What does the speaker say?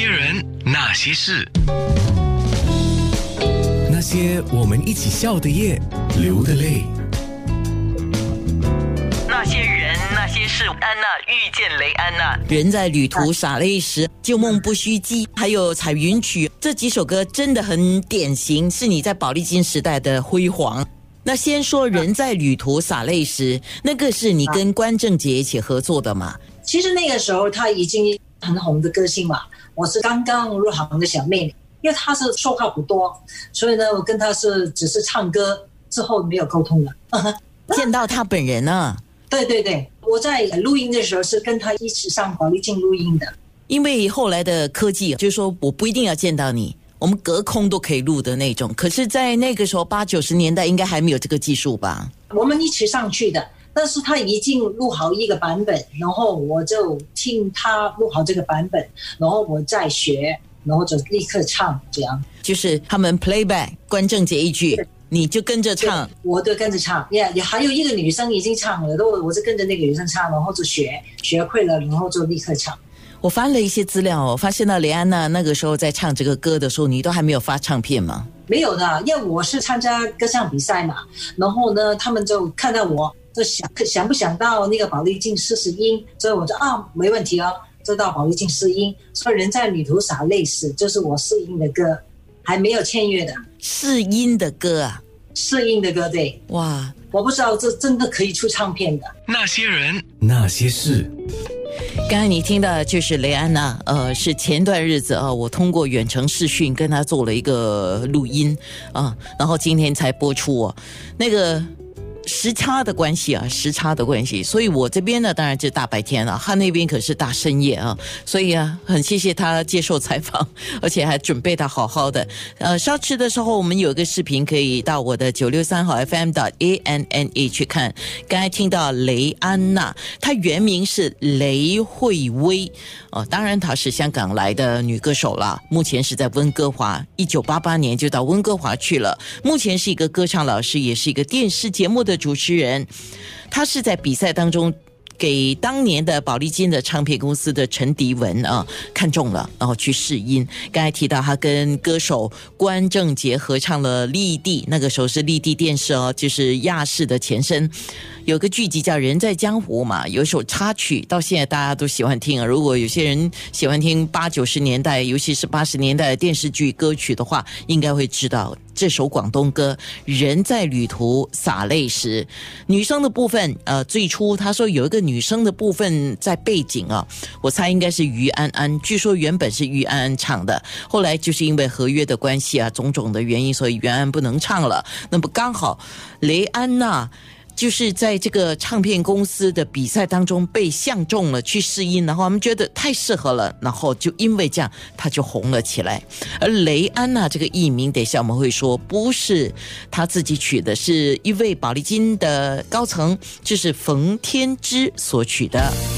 些人，那些事，那些我们一起笑的夜，流的泪。那些人，那些事，安娜遇见雷安娜。人在旅途洒泪时，旧梦不须记，还有彩云曲这几首歌真的很典型，是你在宝丽金时代的辉煌。那先说人在旅途洒泪时，那个是你跟关正杰一起合作的嘛？其实那个时候他已经很红的歌星嘛，我是刚刚入行的小妹妹，因为她是说话不多，所以呢，我跟她是只是唱歌，之后没有沟通了。见到她本人呢？对对对，我在录音的时候是跟她一起上宝丽静录音的。因为后来的科技，就是说我不一定要见到你，我们隔空都可以录的那种。可是，在那个时候八九十年代，应该还没有这个技术吧？我们一起上去的，但是他已经录好一个版本，然后我就听他录好这个版本，然后我再学，然后就立刻唱，这样。就是他们 playback 关正杰一句，你就跟着唱。我都跟着唱，也也还有一个女生已经唱了，都我就跟着那个女生唱，然后就学学会了，然后就立刻唱。我翻了一些资料，我发现到雷安娜那个时候在唱这个歌的时候，你都还没有发唱片吗？没有的，因为我是参加歌唱比赛嘛，然后呢，他们就看到我，就想想不想到那个宝丽金试试音，所以我就啊，没问题哦，就到宝丽金试音。说人在旅途洒泪时，就是我试音的歌，还没有签约的试音的歌啊，试音的歌对。哇，我不知道这真的可以出唱片的。那些人，那些事，刚才你听到的就是雷安娜，呃，是前段日子啊，我通过远程视讯跟她做了一个录音啊，然后今天才播出哦，那个。时差的关系啊，时差的关系，所以我这边呢，当然是大白天了，他那边可是大深夜啊，所以啊，很谢谢他接受采访，而且还准备的好好的。呃，稍迟的时候，我们有一个视频可以到我的九六三号 FM 的 A N N A 去看。刚才听到雷安娜，她原名是雷慧薇，哦，当然她是香港来的女歌手了，目前是在温哥华，一九八八年就到温哥华去了，目前是一个歌唱老师，也是一个电视节目的主持人。她是在比赛当中给当年的宝丽金的唱片公司的陈迪文啊看中了，然后去试音。刚才提到他跟歌手关正杰合唱了《立地》，那个时候是立地电视哦，就是亚视的前身。有个剧集叫《人在江湖》嘛，有一首插曲，到现在大家都喜欢听啊。如果有些人喜欢听八九十年代，尤其是八十年代的电视剧歌曲的话，应该会知道这首广东歌《人在旅途洒泪时》。女生的部分，呃，最初他说有一个女生的部分在背景啊，我猜应该是于安安。据说原本是于安安唱的，后来就是因为合约的关系啊，种种的原因，所以于安安不能唱了。那么刚好雷安娜。就是在这个唱片公司的比赛当中被相中了去试音，然后我们觉得太适合了，然后就因为这样他就红了起来。而雷安娜这个艺名，等一下我们会说不是他自己取的，是一位宝丽金的高层，就是冯天之所取的。